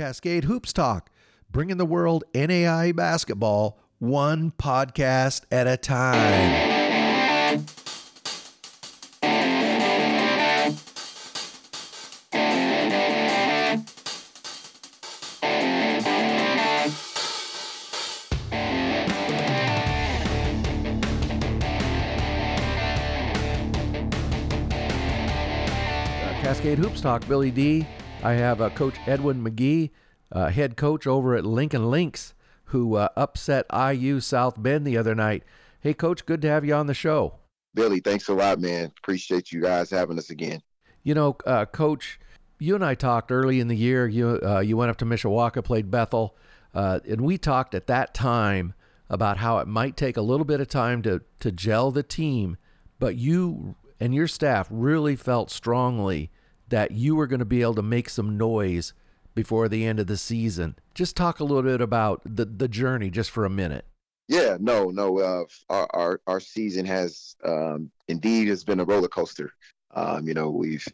Cascade Hoops Talk, bringing the world NAIA basketball one podcast at a time. Uh, Cascade Hoops Talk, Billy D. I have uh, Coach Edwin McGee, uh, head coach over at Lincoln Lynx, who uh, upset IU South Bend the other night. Hey, Coach, good to have you on the show. Billy, thanks a lot, man. Appreciate you guys having us again. You know, uh, Coach, you and I talked early in the year. You uh, you went up to Mishawaka, played Bethel, uh, and we talked at that time about how it might take a little bit of time to to gel the team, but you and your staff really felt strongly that you were going to be able to make some noise before the end of the season. Just talk a little bit about the the journey just for a minute. Yeah, no, no. Uh, our, our our season has um, indeed has been a roller coaster. Um, you know, we've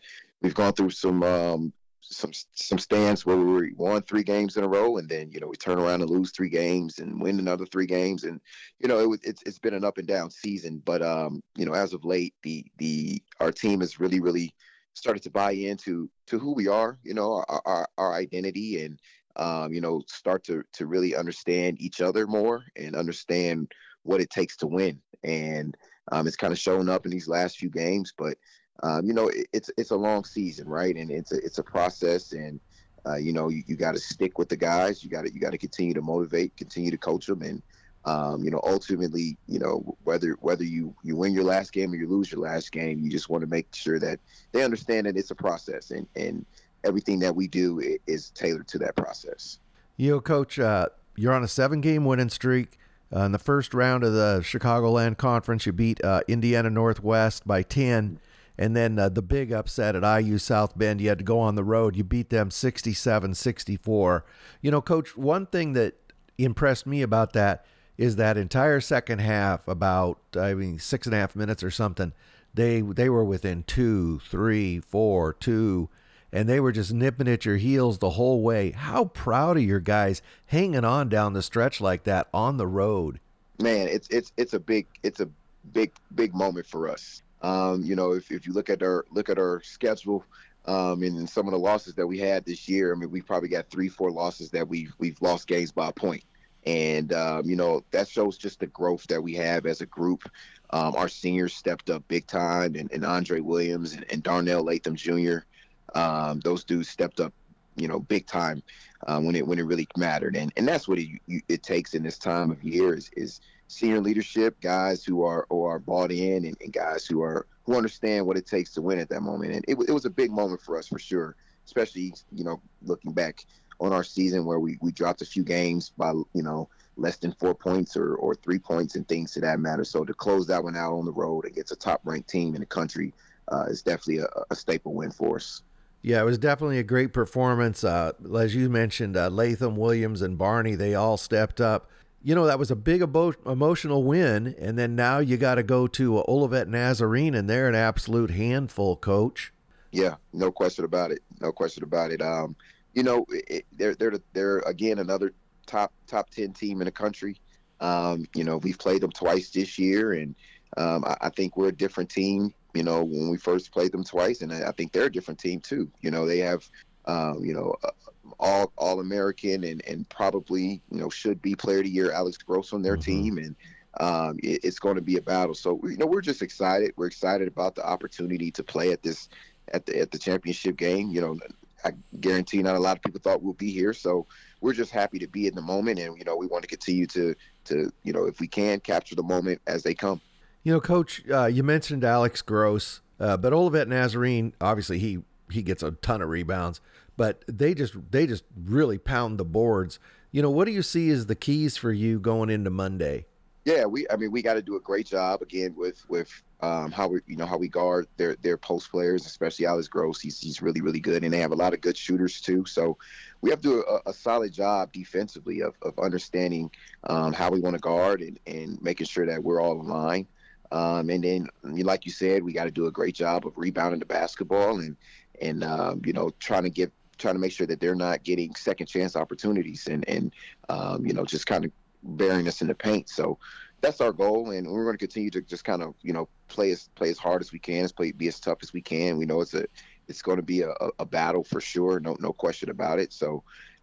we've gone through some um, some some stands where we won three games in a row, and then you know we turn around and lose three games and win another three games, and you know it, it's it's been an up and down season. But um, you know, as of late, the the our team has really really started to buy into to who we are, you know, our our, our identity, and um, you know, start to to really understand each other more and understand what it takes to win. And um, it's kind of shown up in these last few games, but um, you know, it, it's it's a long season, right? And it's a it's a process, and uh, you know, you, you got to stick with the guys. You got to you got to continue to motivate, continue to coach them, and um, you know, ultimately, you know, whether whether you you win your last game or you lose your last game, you just want to make sure that they understand that it's a process, and and everything that we do is tailored to that process. You know, Coach, uh, you're on a seven-game winning streak. Uh, in the first round of the Chicagoland Conference, you beat uh, Indiana Northwest by 10. And then uh, the big upset at IU South Bend, you had to go on the road. You beat them 67 64. You know, Coach, one thing that impressed me about that is that entire second half, about I mean six and a half minutes or something, they they were within two, three, four, two, and they were just nipping at your heels the whole way. How proud of your guys hanging on down the stretch like that on the road. Man, it's it's it's a big it's a big big moment for us. Um, you know, if, if you look at our look at our schedule, um, and some of the losses that we had this year, I mean, we probably got three, four losses that we've we've lost games by a point and um, you know that shows just the growth that we have as a group. Um, our seniors stepped up big time, and, and Andre Williams and, and, Darnell Latham Jr. Um, those dudes stepped up, you know, big time um, when it when it really mattered, and and that's what it, you, it takes in this time of year is is senior leadership, guys who are who are bought in, and, and guys who are who understand what it takes to win at that moment, and it, it was a big moment for us for sure, especially you know looking back on our season where we, we dropped a few games by you know less than four points or, or three points and things to that matter. So to close that one out on the road against a top ranked team in the country uh, is definitely a, a, staple win for us. Yeah, it was definitely a great performance. Uh, as you mentioned, uh, Latham, Williams, and Barney, they all stepped up. You know, that was a big emo- emotional win. And then now you got to go to Olivet Nazarene, and they're an absolute handful, coach. Yeah, no question about it. No question about it. Um, you know, it, they're they're they're again another top top ten team in the country. Um, you know, we've played them twice this year, and um, I, I, think we're a different team. You know, when we first played them twice, and I, I think they're a different team too. You know, they have, um, you know, uh, all all American and and probably you know should be Player of the Year Alex Gross on their mm-hmm. team, and um, it, it's going to be a battle. So you know, we're just excited. We're excited about the opportunity to play at this at the at the championship game. You know, I guarantee not a lot of people thought we'll be here. So we're just happy to be in the moment, and you know we want to continue to to you know if we can capture the moment as they come. You know, Coach, uh, you mentioned Alex Gross, uh, but Olivet Nazarene, obviously he he gets a ton of rebounds, but they just they just really pound the boards. You know, what do you see as the keys for you going into Monday? Yeah, we I mean we got to do a great job again with with um, how we you know how we guard their their post players, especially Alex Gross. He's he's really really good, and they have a lot of good shooters too. So we have to do a, a solid job defensively of, of understanding um, how we want to guard and, and making sure that we're all in line. Um, and then, like you said, we got to do a great job of rebounding the basketball and and um, you know trying to get trying to make sure that they're not getting second chance opportunities and and um, you know just kind of burying us in the paint. So that's our goal, and we're going to continue to just kind of you know play as play as hard as we can, as play be as tough as we can. We know it's a it's going to be a, a battle for sure, no no question about it. So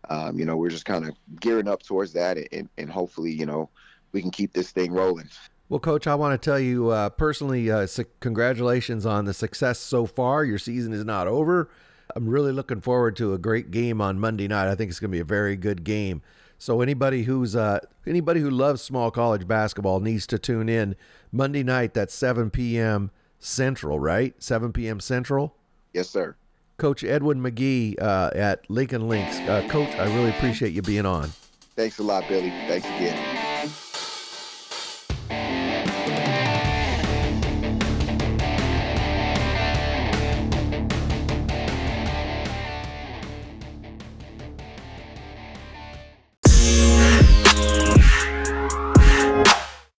um, you know we're just kind of gearing up towards that, and, and hopefully you know we can keep this thing rolling. Well, Coach, I want to tell you uh, personally, uh, su- congratulations on the success so far. Your season is not over. I'm really looking forward to a great game on Monday night. I think it's going to be a very good game. So anybody who's uh, anybody who loves small college basketball needs to tune in Monday night. That's 7 p.m. Central, right? 7 p.m. Central. Yes, sir. Coach Edwin McGee uh, at Lincoln Lynx. Uh, Coach, I really appreciate you being on. Thanks a lot, Billy. Thanks again.